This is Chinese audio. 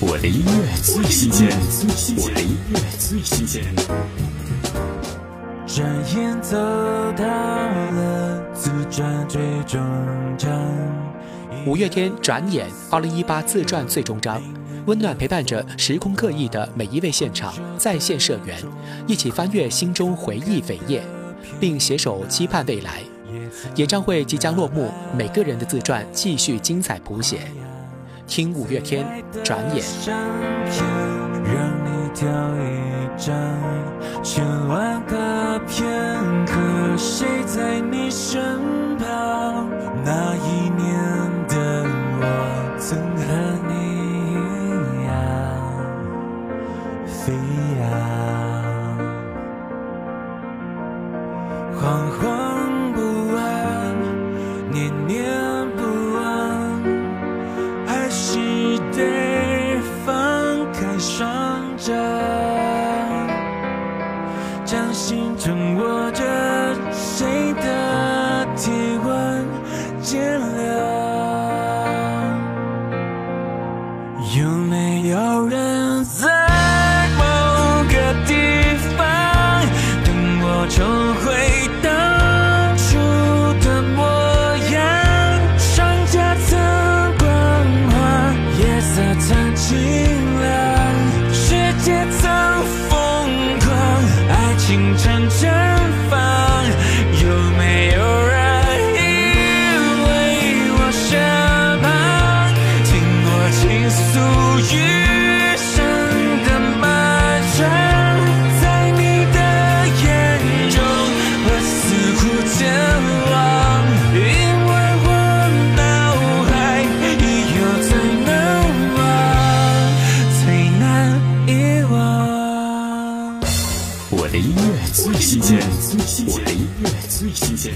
我的音乐最新鲜，我的音乐最新鲜。转眼走到了自传最终章。五月天转眼二零一八自传最终章，温暖陪伴着时空各异的每一位现场在线社员，一起翻阅心中回忆扉页，并携手期盼未来。演唱会即将落幕，每个人的自传继续精彩谱写。听五月天转眼。相片让你挑一张，千万个片刻，谁在你身旁？那一年掌心正握着谁的体温渐凉？有没有人在某个地方？等我重回当初的模样？双颊曾光滑，夜色曾清爱的音乐最新鲜，我的音乐最新鲜。